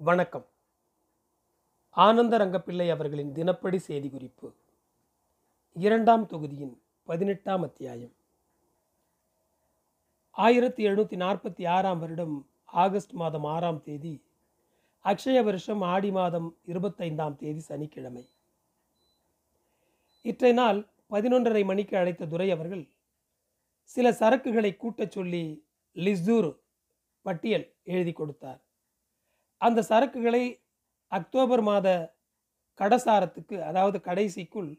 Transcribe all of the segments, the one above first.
வணக்கம். ஆனந்த ரங்கப்பிள்ளை அவர்களின் தினப்படி செய்தி குறிப்பு. இரண்டாம் தொகுதியின் பதினெட்டாம் அத்தியாயம். ஆயிரத்தி எழுநூற்றி நாற்பத்தி ஆறாம் வருடம் ஆகஸ்ட் மாதம் ஆறாம் தேதி அக்ஷய வருஷம் ஆடி மாதம் இருபத்தைந்தாம் தேதி சனிக்கிழமை. இற்றை நாள் பதினொன்றரை மணிக்கு அழைத்த துரை அவர்கள் சில சரக்குகளை கூட்டச் சொல்லி லிஸ்தூர் பட்டியல் எழுதி கொடுத்தார். அந்த சரக்குகளை அக்டோபர் மாத கடசாரத்துக்கு அதாவது கடைசிக்குள்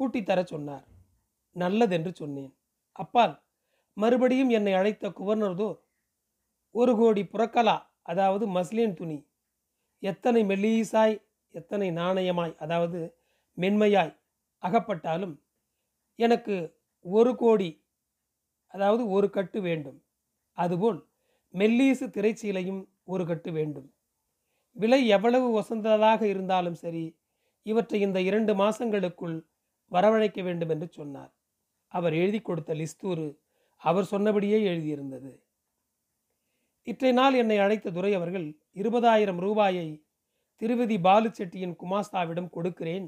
கூட்டித்தர சொன்னார். நல்லதென்று சொன்னேன். அப்பால் மறுபடியும் என்னை அழைத்த குவர்னர்தோர் ஒரு கோடி புறக்கலா அதாவது மஸ்லின் துணி எத்தனை மெல்லீசாய் எத்தனை நாணயமாய் அதாவது மென்மையாய் அகப்பட்டாலும் எனக்கு ஒரு கோடி அதாவது ஒரு கட்டு வேண்டும். அதுபோல் மெல்லீசு திரைச்சீலையும் ஒரு கட்டு வேண்டும். விலை எவ்வளவு வசந்ததாக இருந்தாலும் சரி இவற்றை இந்த இரண்டு மாசங்களுக்குள் வரவழைக்க வேண்டும் என்று சொன்னார். அவர் எழுதி கொடுத்த லிஸ்தூரு அவர் சொன்னபடியே எழுதியிருந்தது. இற்றை நாள் என்னை அழைத்த துரை அவர்கள் இருபதாயிரம் ரூபாயை திருவதி பாலு செட்டியின் குமாஸ்தாவிடம் கொடுக்கிறேன்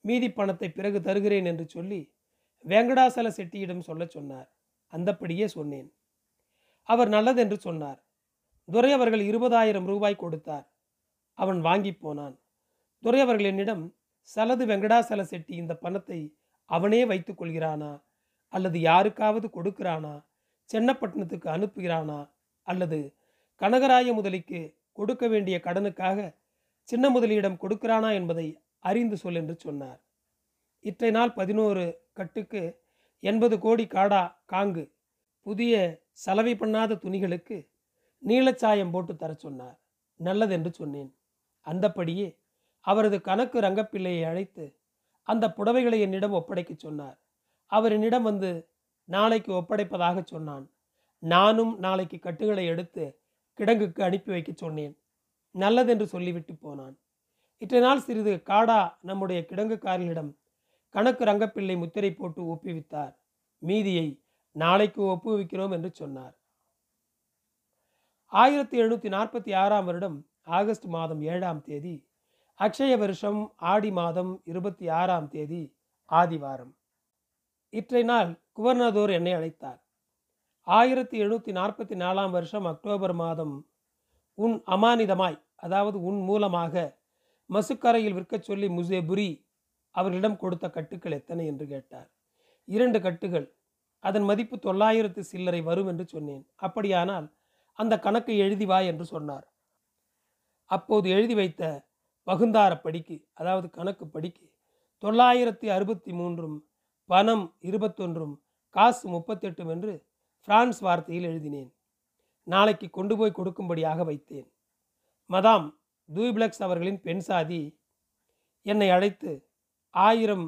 மீதி பணத்தை பிறகு தருகிறேன் என்று சொல்லி வேங்கடாசல செட்டியிடம் சொல்லச் சொன்னார். அந்தப்படியே சொன்னேன். அவர் நல்லதென்று சொன்னார். துரை அவர்கள் இருபதாயிரம் ரூபாய் கொடுத்தார். அவன் வாங்கி போனான். துரை அவர்கள் என்னிடம் சலது வெங்கடாசல செட்டி இந்த பணத்தை அவனே வைத்துக் கொள்கிறானா? அல்லது யாருக்காவது கொடுக்கிறானா? சென்னப்பட்டினத்துக்கு அனுப்புகிறானா? அல்லது கனகராய முதலிக்கு கொடுக்க வேண்டிய கடனுக்காக சின்ன முதலியிடம் கொடுக்கிறானா என்பதை அறிந்து சொல் என்று சொன்னார். இற்றை நாள் பதினோரு கட்டுக்கு எண்பது கோடி காடா காங்கு புதிய சலவை பண்ணாத துணிகளுக்கு நீலச்சாயம் போட்டு தர சொன்னார். நல்லதென்று சொன்னேன். அந்தப்படியே அவரது கணக்கு ரங்கப்பிள்ளையை அழைத்து அந்த புடவைகளை என்னிடம் ஒப்படைக்கச் சொன்னார். அவர் என்னிடம் வந்து நாளைக்கு ஒப்படைப்பதாக சொன்னான். நானும் நாளைக்கு கட்டுகளை எடுத்து கிடங்குக்கு அனுப்பி வைக்க சொன்னேன். நல்லதென்று சொல்லிவிட்டு போனான். இற்றை நாள் சிறிது காடா நம்முடைய கிடங்குக்காரர்களிடம் கணக்கு ரங்கப்பிள்ளை முத்திரை போட்டு ஒப்புவித்தார். மீதியை நாளைக்கு ஒப்புவிக்கிறோம் என்று சொன்னார். ஆயிரத்தி எழுநூற்றி நாற்பத்தி ஆறாம் வருடம் ஆகஸ்ட் மாதம் ஏழாம் தேதி அக்ஷய வருஷம் ஆடி மாதம் இருபத்தி ஆறாம் தேதி ஆதிவாரம். இற்றை நாள் குவர்னதோர் என்னை அழைத்தார். ஆயிரத்தி எழுநூற்றி நாற்பத்தி நாலாம் வருஷம் அக்டோபர் மாதம் உன் அமானிதமாய் அதாவது உன் மூலமாக மசுக்கரையில் விற்கச் சொல்லி முசேபுரி அவர்களிடம் கொடுத்த கட்டுக்கள் எத்தனை என்று கேட்டார். இரண்டு கட்டுகள் அதன் மதிப்பு தொள்ளாயிரத்து சில்லறை வரும் என்று சொன்னேன். அப்படியானால் அந்த கணக்கை எழுதி வா என்று சொன்னார். அப்போது எழுதி வைத்த பகுந்தார படிக்கு அதாவது கணக்கு படிக்கு தொள்ளாயிரத்தி அறுபத்தி மூன்றும் பணம் இருபத்தொன்றும் காசு முப்பத்தெட்டும் என்று பிரான்ஸ் வார்த்தையில் எழுதினேன். நாளைக்கு கொண்டு போய் கொடுக்கும்படியாக வைத்தேன். மதாம் தூய்பிளக்ஸ் அவர்களின் பெண் சாதி என்னை அழைத்து ஆயிரம்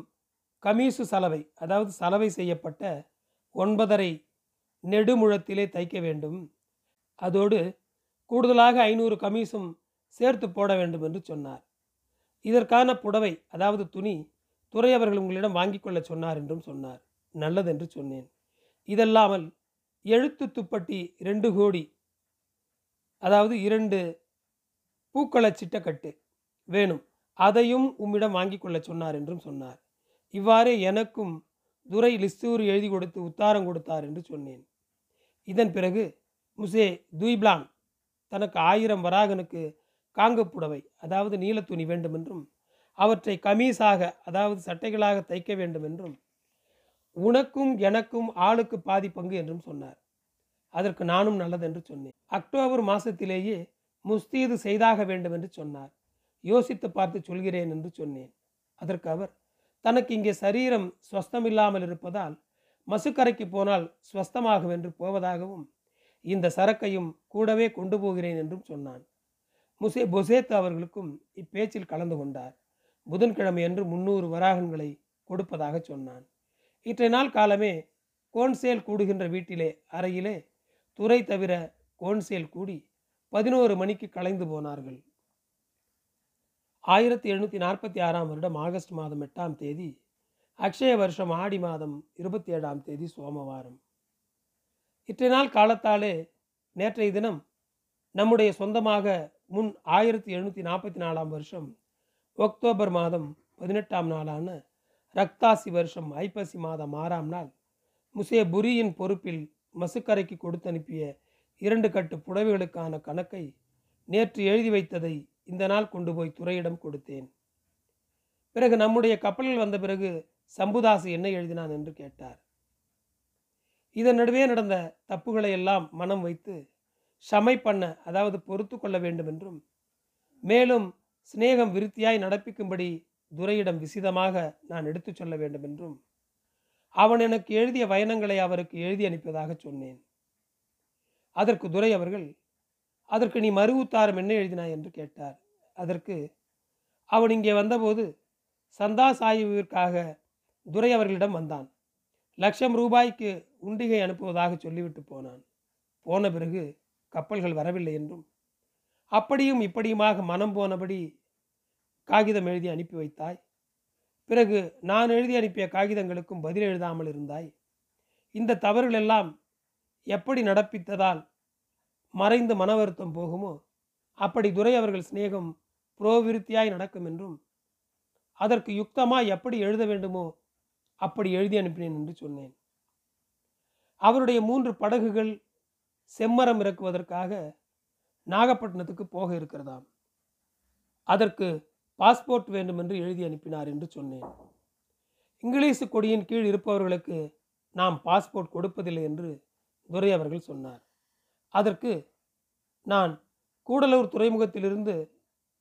கமீசு சலவை அதாவது சலவை செய்யப்பட்ட ஒன்பதரை நெடுமுழத்திலே தைக்க வேண்டும். அதோடு கூடுதலாக ஐநூறு கமீசும் சேர்த்து போட வேண்டும் என்று சொன்னார். இதற்கான புடவை அதாவது துணி துறை அவர்கள் உங்களிடம் வாங்கிக் கொள்ள சொன்னார் என்றும் சொன்னார். நல்லதென்று சொன்னேன். இதல்லாமல் எழுத்து துப்பட்டி ரெண்டு கோடி அதாவது இரண்டு பூக்கள சிட்டக்கட்டு வேணும். அதையும் உம்மிடம் வாங்கிக் கொள்ள சொன்னார் என்றும் சொன்னார். இவ்வாறே எனக்கும் துரை லிஸ்தூர் எழுதி கொடுத்து உத்தாரம் கொடுத்தார் என்று சொன்னேன். இதன் பிறகு முசே துய்பிளான் தனக்கு ஆயிரம் வராகனுக்கு காங்கு புடவை அதாவது நீலத்துணி வேண்டும் என்றும் அவற்றை கமீஸாக அதாவது சட்டைகளாக தைக்க வேண்டும் என்றும் உனக்கும் எனக்கும் ஆளுக்கு பாதி பங்கு என்றும் சொன்னார். அதற்கு நானும் நல்லதென்று சொன்னேன். அக்டோபர் மாதத்திலேயே முஸ்தீது செய்தாக வேண்டும் என்று சொன்னார். யோசித்து பார்த்து சொல்கிறேன் என்று சொன்னேன். அதற்கு அவர் தனக்கு இங்கே சரீரம் ஸ்வஸ்தமில்லாமல் இருப்பதால் மசுக்கரைக்கு போனால் ஸ்வஸ்தமாகும் என்று போவதாகவும் இந்த சரக்கையும் கூடவே கொண்டு போகிறேன் என்றும் சொன்னான். முசே பொசேத் அவர்களுக்கும் இப்பேச்சில் கலந்து கொண்டார். புதன்கிழமை என்று முன்னூறு வராகன்களை கொடுப்பதாக சொன்னான். இற்றை நாள் காலமே கோன்சேல் கூடுகின்ற வீட்டிலே அறையிலே துறை தவிர கோன்சேல் கூடி பதினோரு மணிக்கு கலைந்து போனார்கள். ஆயிரத்தி எழுநூற்றி நாற்பத்தி ஆறாம் வருடம் ஆகஸ்ட் மாதம் எட்டாம் தேதி அக்ஷய வருஷம் ஆடி மாதம் இருபத்தி ஏழாம் தேதி சோமவாரம். இற்றை நாள் காலத்தாலே நேற்றைய தினம் நம்முடைய சொந்தமாக முன் ஆயிரத்தி எழுநூற்றி நாற்பத்தி நாலாம் வருஷம் அக்டோபர் மாதம் பதினெட்டாம் நாளான ரக்தாசி வருஷம் ஐப்பசி மாதம் ஆறாம் நாள் முசே புரியின் பொறுப்பில் மசுக்கரைக்கு கொடுத்து அனுப்பிய இரண்டு கட்டு புடவைகளுக்கான கணக்கை நேற்று எழுதி வைத்ததை இந்த நாள் கொண்டு போய் துறையிடம் கொடுத்தேன். பிறகு நம்முடைய கப்பலில் வந்த பிறகு சம்புதாசு என்ன எழுதினான் என்று கேட்டார். இதன் நடுவே நடந்த தப்புகளை எல்லாம் மனம் வைத்து ஷமை பண்ண அதாவது பொறுத்து கொள்ள வேண்டும் என்றும் மேலும் சிநேகம் விருத்தியாய் நடப்பிக்கும்படி துரையிடம் விசிதமாக நான் எடுத்துச் சொல்ல வேண்டும் என்றும் அவன் எனக்கு எழுதிய வயனங்களை அவருக்கு எழுதி அனுப்பியதாக சொன்னேன். அதற்கு துரை அவர்கள் அதற்கு நீ மறு உத்தாரம் என்ன எழுதினாய்? என்று கேட்டார். அதற்கு அவன் இங்கே வந்தபோது சந்தா சாயுவிற்காக துரை அவர்களிடம் வந்தான். லட்சம் ரூபாய்க்கு உண்டிகை அனுப்புவதாக சொல்லிவிட்டு போனான். போன பிறகு கப்பல்கள் வரவில்லை என்றும். அப்படியும் இப்படியுமாக மனம் போனபடி காகிதம் எழுதி அனுப்பி வைத்தாய். பிறகு நான் எழுதி அனுப்பிய காகிதங்களுக்கும் பதில் எழுதாமல் இருந்தாய். இந்த தவறுகள் எல்லாம் எப்படி நடப்பித்ததால் மறைந்து மன வருத்தம் போகுமோ அப்படி துரை அவர்கள் சிநேகம் புரோவிருத்தியாய் நடக்கும் என்றும் அதற்கு யுக்தமாய் எப்படி எழுத வேண்டுமோ அப்படி எழுதி அனுப்பினேன் என்று சொன்னேன். அவருடைய மூன்று படகுகள் செம்மரம் இறக்குவதற்காக நாகப்பட்டினத்துக்கு போக இருக்கிறதாம். அதற்கு பாஸ்போர்ட் வேண்டுமென்று எழுதி அனுப்பினார் என்று சொன்னேன். இங்கிலீஷு கொடியின் கீழ் இருப்பவர்களுக்கு நாம் பாஸ்போர்ட் கொடுப்பதில்லை என்று துரை அவர்கள் சொன்னார். அதற்கு நான் கூடலூர் துறைமுகத்திலிருந்து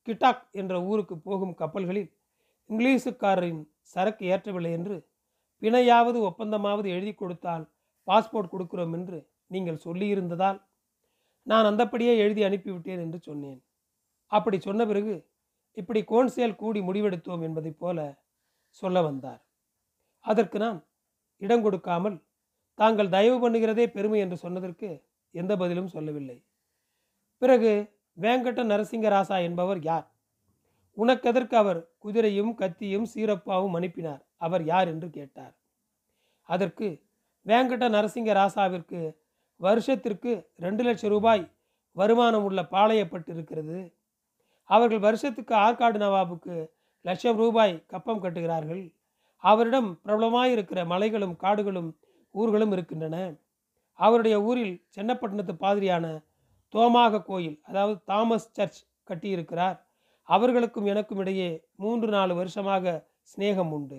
கிட்டாக் என்ற ஊருக்கு போகும் கப்பல்களில் இங்கிலீஷுக்காரரின் சரக்கு ஏற்றவில்லை என்று பிணையாவது ஒப்பந்தமாவது எழுதி கொடுத்தால் பாஸ்போர்ட் கொடுக்கிறோம் என்று நீங்கள் சொல்லியிருந்ததால் நான் அந்தப்படியே எழுதி அனுப்பிவிட்டேன் என்று சொன்னேன். அப்படி சொன்ன பிறகு இப்படி கோன்சேல் கூடி முடிவெடுத்தோம் என்பதைப் போல சொல்ல வந்தார். அதற்கு நான் இடம் கொடுக்காமல் தாங்கள் தயவு பண்ணுகிறதே பெருமை என்று சொன்னதற்கு எந்த பதிலும் சொல்லவில்லை. பிறகு வேங்கட்ட நரசிங்கராசா என்பவர் யார்? உனக்கெதற்கு அவர் குதிரையும் கத்தியும் சீரப்பாவும் அனுப்பினார்? அவர் யார் என்று கேட்டார். அதற்கு வேங்கட்ட நரசிங்க ராசாவிற்கு வருஷத்திற்கு ரெண்டு லட்சம் ரூபாய் வருமானம் உள்ள பாளையப்பட்டு இருக்கிறது அவர்கள் வருஷத்துக்கு ஆற்காடு நவாபுக்கு லட்சம் ரூபாய் கப்பம் கட்டுகிறார்கள். அவரிடம் பிரபலமாயிருக்கிற மலைகளும் காடுகளும் ஊர்களும் இருக்கின்றன. அவருடைய ஊரில் சென்னப்பட்டினத்து பாதிரியான தோமாக கோயில் அதாவது தாமஸ் சர்ச் கட்டியிருக்கிறார். அவர்களுக்கும் எனக்கும் இடையே மூன்று நாலு வருஷமாக சிநேகம் உண்டு.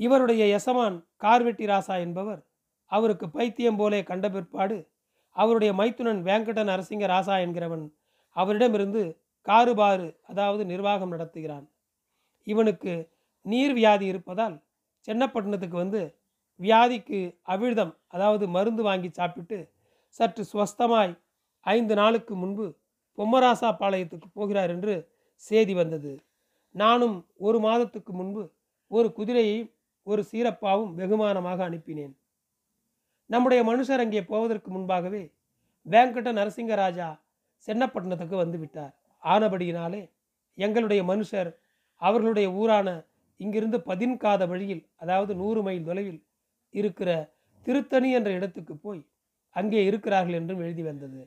இவருடைய எசமான் கார்வெட்டி ராசா என்பவர் அவருக்கு பைத்தியம் போலே கண்ட பிற்பாடு அவருடைய மைத்துனன் வேங்கட நரசிங்க ராசா என்கிறவன் அவரிடமிருந்து காருபாறு அதாவது நிர்வாகம் நடத்துகிறான். இவனுக்கு நீர் வியாதி இருப்பதால் சென்னப்பட்டினத்துக்கு வந்து வியாதிக்கு அவிழ்தம் அதாவது மருந்து வாங்கி சாப்பிட்டு சற்று ஸ்வஸ்தமாய் ஐந்து நாளுக்கு முன்பு பொம்மராசா பாளையத்துக்கு போகிறார் என்று செய்தி வந்தது. நானும் ஒரு மாதத்துக்கு முன்பு ஒரு குதிரையையும் ஒரு சீரப்பாவும் வெகுமானமாக அனுப்பினேன். நம்முடைய மனுஷர் அங்கே போவதற்கு முன்பாகவே வேங்கட நரசிங்கராஜா சென்னப்பட்டினத்துக்கு வந்து விட்டார். ஆனபடியினாலே எங்களுடைய மனுஷர் அவர்களுடைய ஊரான இங்கிருந்து பதின்காத வழியில் அதாவது நூறு மைல் தொலைவில் இருக்கிற திருத்தணி என்ற இடத்துக்கு போய் அங்கே இருக்கிறார்கள் என்றும் எழுதி வந்தது.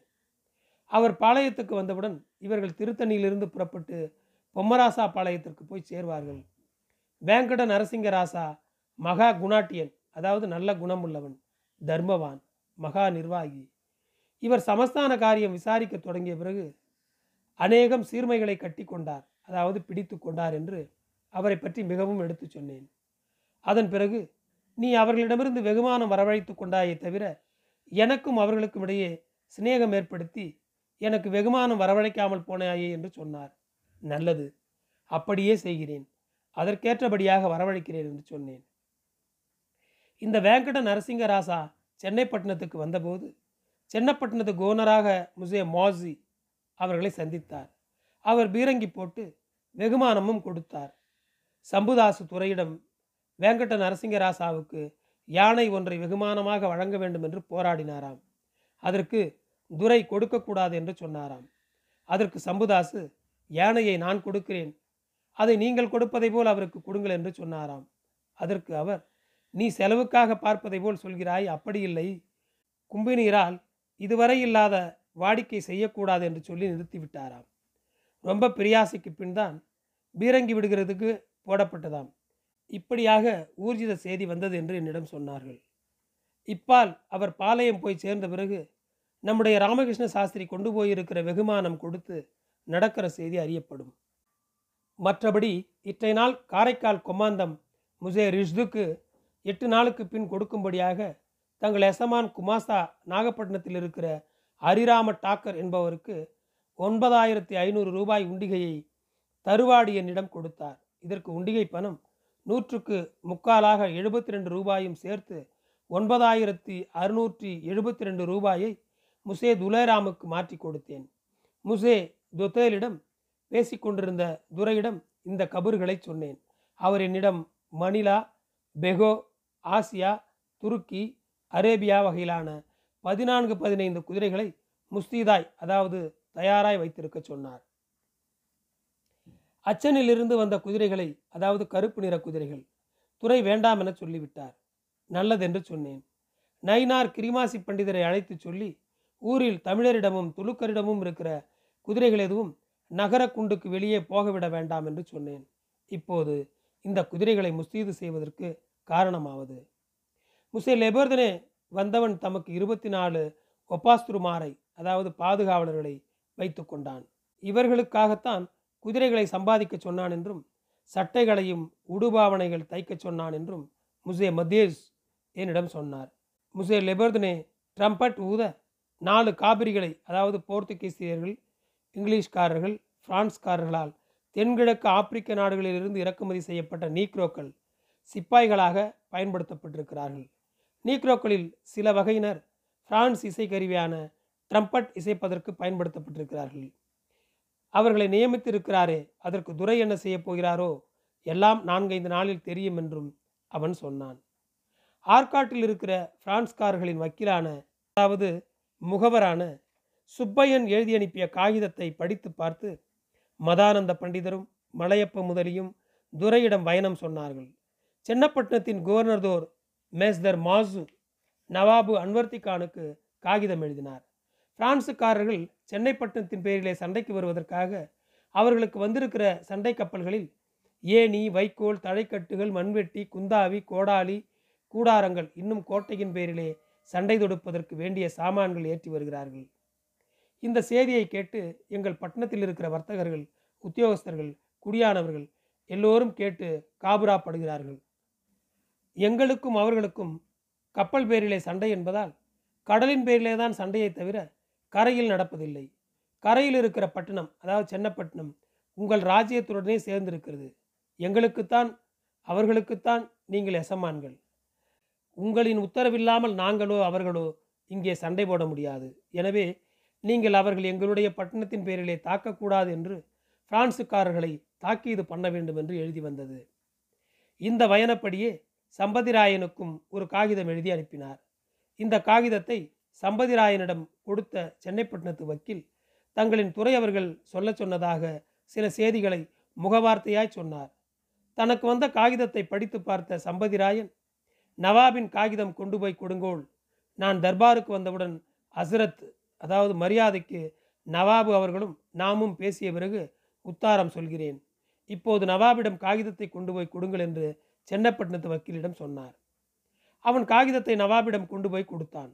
அவர் பாளையத்துக்கு வந்தவுடன் இவர்கள் திருத்தணியிலிருந்து புறப்பட்டு பொம்மராசா பாளையத்திற்கு போய் சேர்வார்கள். வேங்கட நரசிங்கராசா மகா குணாட்டியன் அதாவது நல்ல குணம் உள்ளவன் தர்மவான் மகா நிர்வாகி. இவர் சமஸ்தான காரியம் விசாரிக்க தொடங்கிய பிறகு அநேகம் சீர்மைகளை கட்டி கொண்டார் அதாவது பிடித்து கொண்டார் என்று அவரை பற்றி மிகவும் எடுத்து சொன்னேன். அதன் பிறகு நீ அவர்களிடமிருந்து வெகுமானம் வரவழைத்து கொண்டாயே தவிர எனக்கும் அவர்களுக்கும் இடையே சிநேகம் ஏற்படுத்தி எனக்கு வெகுமானம் வரவழைக்காமல் போனாயே என்று சொன்னார். நல்லது அப்படியே செய்கிறேன். அதற்கேற்றபடியாக வரவழைக்கிறேன் என்று சொன்னேன். இந்த வேங்கட நரசிங்க ராசா சென்னைப்பட்டினத்துக்கு வந்தபோது சென்னப்பட்டினத்து கோனராக முசே மாசி அவர்களை சந்தித்தார். அவர் பீரங்கி போட்டு வெகுமானமும் கொடுத்தார். சம்புதாசு துறையிடம் வேங்கட நரசிங்க ராசாவுக்கு யானை ஒன்றை வெகுமானமாக வழங்க வேண்டும் என்று போராடினாராம். அதற்கு துரை கொடுக்கக்கூடாது என்று சொன்னாராம். அதற்கு சம்புதாசு யானையை நான் கொடுக்கிறேன். அதை நீங்கள் கொடுப்பதை போல் அவருக்கு கொடுங்கள் என்று சொன்னாராம். அதற்கு அவர் நீ செலவுக்காக பார்ப்பதை போல் சொல்கிறாய் அப்படி இல்லை. கும்பினீரால் இதுவரை இல்லாத வாடிக்கை செய்யக்கூடாது என்று சொல்லி நிறுத்திவிட்டாராம் ரொம்ப பிரியாசைக்கு பின் தான் பீரங்கி விடுகிறதுக்கு போடப்பட்டதாம். இப்படியாக ஊர்ஜித செய்தி வந்தது என்று என்னிடம் சொன்னார்கள். இப்பால் அவர் பாளையம் போய் சேர்ந்த பிறகு நம்முடைய ராமகிருஷ்ண சாஸ்திரி கொண்டு போயிருக்கிற வெகுமானம் கொடுத்து நடக்கிற செய்தி அறியப்படும். மற்றபடி இற்றை நாள் காரைக்கால் கொமாந்தம் முசே ரிஷ்துக்கு எட்டு நாளுக்கு பின் கொடுக்கும்படியாக தங்கள் எசமான் குமாசா நாகப்பட்டினத்தில் இருக்கிற ஹரிராம டாக்கர் என்பவருக்கு ஒன்பதாயிரத்தி ஐநூறு ரூபாய் உண்டிகையை தருவாடி என்னிடம் கொடுத்தார். இதற்கு உண்டிகை பணம் நூற்றுக்கு முக்காலாக எழுபத்தி ரெண்டு ரூபாயும் சேர்த்து ஒன்பதாயிரத்தி அறுநூற்றி எழுபத்தி ரெண்டு ரூபாயை முசே துலேராமுக்கு மாற்றி கொடுத்தேன். முசே துத்தேலிடம் பேசிக்கொண்டிருந்த துரையிடம் இந்த கபறுகளை சொன்னேன். அவர் என்னிடம் மணிலா பெகோ ஆசியா துருக்கி அரேபியா வகையிலான பதினான்கு பதினைந்து குதிரைகளை முஸ்தீதாய் அதாவது தயாராய் வைத்திருக்க சொன்னார். அச்சனிலிருந்து வந்த குதிரைகளை அதாவது கருப்பு நிற குதிரைகள் துறை வேண்டாம் என சொல்லிவிட்டார். நல்லதென்று சொன்னேன். நைனார் கிரிமாசி பண்டிதரை அழைத்து சொல்லி ஊரில் தமிழரிடமும் துலுக்கரிடமும் இருக்கிற குதிரைகள் எதுவும் நகர குண்டுக்கு வெளியே போகவிட வேண்டாம் என்று சொன்னேன். இப்போது இந்த குதிரைகளை முஸ்தீது செய்வதற்கு காரணமாவது. முசே லெபர்தனே வந்தவன் தமக்கு இருபத்தி நாலு ஒப்பாஸ்துருமாரை அதாவது பாதுகாவலர்களை வைத்து கொண்டான். இவர்களுக்காகத்தான் குதிரைகளை சம்பாதிக்க சொன்னான் என்றும் சட்டைகளையும் உடுபாவனைகள் தைக்க சொன்னான் என்றும் முசே மத்தேஸ் என்னிடம் சொன்னார். முசே லெபர்தனே ட்ரம்பட் ஊத நாலு காபிரிகளை அதாவது போர்த்துகீசியர்கள் இங்கிலீஷ்காரர்கள் பிரான்ஸ்காரர்களால் தென்கிழக்கு ஆப்பிரிக்க நாடுகளிலிருந்து இறக்குமதி செய்யப்பட்ட நீக்ரோக்கள் சிப்பாய்களாக பயன்படுத்தப்பட்டிருக்கிறார்கள். நீக்ரோக்களில் சில வகையினர் பிரான்ஸ் இசைக்கருவியான ட்ரம்பட் இசைப்பதற்கு பயன்படுத்தப்பட்டிருக்கிறார்கள். அவர்களை நியமித்திருக்கிறாரே அதற்கு துரை என்ன செய்யப் போகிறாரோ எல்லாம் நான்கைந்து நாளில் தெரியும் என்றும் அவன் சொன்னான். ஆற்காட்டில் இருக்கிற பிரான்ஸ்காரர்களின் வக்கீலான அதாவது முகவரான சுப்பையன் எழுதி அனுப்பிய காகிதத்தை படித்து பார்த்து மதானந்த பண்டிதரும் மலையப்ப முதலியும் துரையிடம் பயணம் சொன்னார்கள். சென்னப்பட்டினத்தின் கவர்னர்தோர் மேஸ்தர் மாசு நவாபு அன்வர்த்தி கானுக்கு காகிதம் எழுதினார். பிரான்சுக்காரர்கள் சென்னைப்பட்டினத்தின் பேரிலே சண்டைக்கு வருவதற்காக அவர்களுக்கு வந்திருக்கிற சண்டை கப்பல்களில் ஏணி வைக்கோல் தழைக்கட்டுகள் மண்வெட்டி குந்தாவி கோடாலி கூடாரங்கள் இன்னும் கோட்டையின் பேரிலே சண்டை தொடுப்பதற்கு வேண்டிய சாமான்கள் ஏற்றி வருகிறார்கள். இந்த செய்தியை கேட்டு எங்கள் பட்டணத்தில் இருக்கிற வர்த்தகர்கள் உத்தியோகஸ்தர்கள் குடியானவர்கள் எல்லோரும் கேட்டு காபுராப்படுகிறார்கள் எங்களுக்கும் அவர்களுக்கும் கப்பல் பேரிலே சண்டை என்பதால் கடலின் பேரிலே தான் சண்டையை தவிர கரையில் நடப்பதில்லை. கரையில் இருக்கிற பட்டணம் அதாவது சென்னப்பட்டினம் உங்கள் ராஜ்யத்துடனே சேர்ந்திருக்கிறது. எங்களுக்குத்தான் அவர்களுக்குத்தான் நீங்கள் எசமான்கள். உங்களின் உத்தரவில்லாமல் நாங்களோ அவர்களோ இங்கே சண்டை போட முடியாது. எனவே நீங்கள் அவர்கள் எங்களுடைய பட்டணத்தின் பேரிலே தாக்கக்கூடாது என்று பிரான்சுக்காரர்களை தாக்கீது பண்ண வேண்டும் என்று எழுதி வந்தது. இந்த வயனப்படியே சம்பதிராயனுக்கும் ஒரு காகிதம் எழுதி அனுப்பினார். இந்த காகிதத்தை சம்பதிராயனிடம் கொடுத்த சென்னைப்பட்டினத்து வக்கீல் தங்களின் துறை அவர்கள் சொல்ல சொன்னதாக சில செய்திகளை முகவார்த்தையாய் சொன்னார். தனக்கு வந்த காகிதத்தை படித்து பார்த்த சம்பதிராயன் நவாபின் காகிதம் கொண்டு போய் கொடுங்கோள் நான் தர்பாருக்கு வந்தவுடன் அசரத் அதாவது மரியாதைக்கு நவாபு அவர்களும் நாமும் பேசிய பிறகு உத்தாரம் சொல்கிறேன். இப்போது நவாபிடம் காகிதத்தை கொண்டு போய் கொடுங்கள் என்று சென்னப்பட்டினத்து வக்கீலிடம் சொன்னார். அவன் காகிதத்தை நவாபிடம் கொண்டு போய் கொடுத்தான்.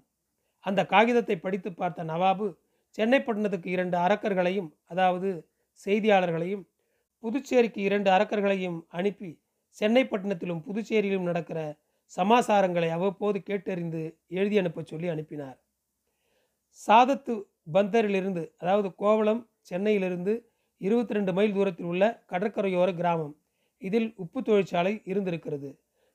அந்த காகிதத்தை படித்து பார்த்த நவாபு சென்னைப்பட்டினத்துக்கு இரண்டு அரக்கர்களையும் அதாவது செய்தியாளர்களையும் புதுச்சேரிக்கு இரண்டு அரக்கர்களையும் அனுப்பி சென்னைப்பட்டினத்திலும் புதுச்சேரியிலும் நடக்கிற சமாசாரங்களை அவ்வப்போது கேட்டறிந்து எழுதி அனுப்ப சொல்லி அனுப்பினார். சாதத்து பந்தரிலிருந்து அதாவது கோவளம் சென்னையிலிருந்து இருபத்தி ரெண்டு மைல் தூரத்தில் உள்ள கடற்கரையோர கிராமம் இதில் உப்பு தொழிற்சாலை இருந்திருக்கிறது.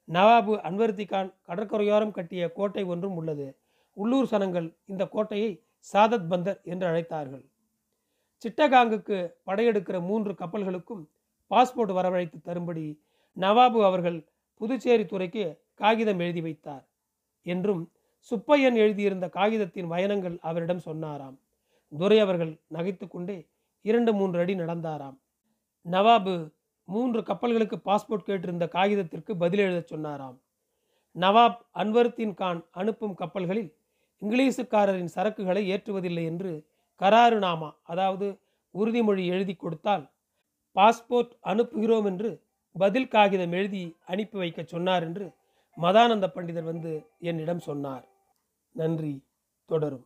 நவாபு அன்வர்தி கான் கடற்கரையோரம் கட்டிய கோட்டை ஒன்றும் உள்ளது. உள்ளூர் சனங்கள் இந்த கோட்டையை சாதத் பந்தர் என்று அழைத்தார்கள். சிட்டகாங்குக்கு படையெடுக்கிற மூன்று கப்பல்களுக்கும் பாஸ்போர்ட் வரவழைத்து தரும்படி நவாபு அவர்கள் புதுச்சேரி துறைக்கு காகிதம் எழுதி வைத்தார் என்றும் சுப்பையன் எழுதியிருந்த காகிதத்தின் வயனங்கள் அவரிடம் சொன்னாராம். துரை அவர்கள் நகைத்து கொண்டே இரண்டு மூன்று அடி நடந்தாராம். நவாபு மூன்று கப்பல்களுக்கு பாஸ்போர்ட் கேட்டிருந்த காகிதத்திற்கு பதில் எழுதச் சொன்னாராம். நவாப் அன்வருத்தீன் கான் அனுப்பும் கப்பல்களில் இங்கிலீஷுக்காரரின் சரக்குகளை ஏற்றுவதில்லை என்று கராருநாமா அதாவது உறுதிமொழி எழுதி கொடுத்தால் பாஸ்போர்ட் அனுப்புகிறோம் என்று பதில் காகிதம் எழுதி அனுப்பி வைக்க சொன்னார் என்று மதானந்த பண்டிதர் வந்து என்னிடம் சொன்னார். நன்றி தொடரும்.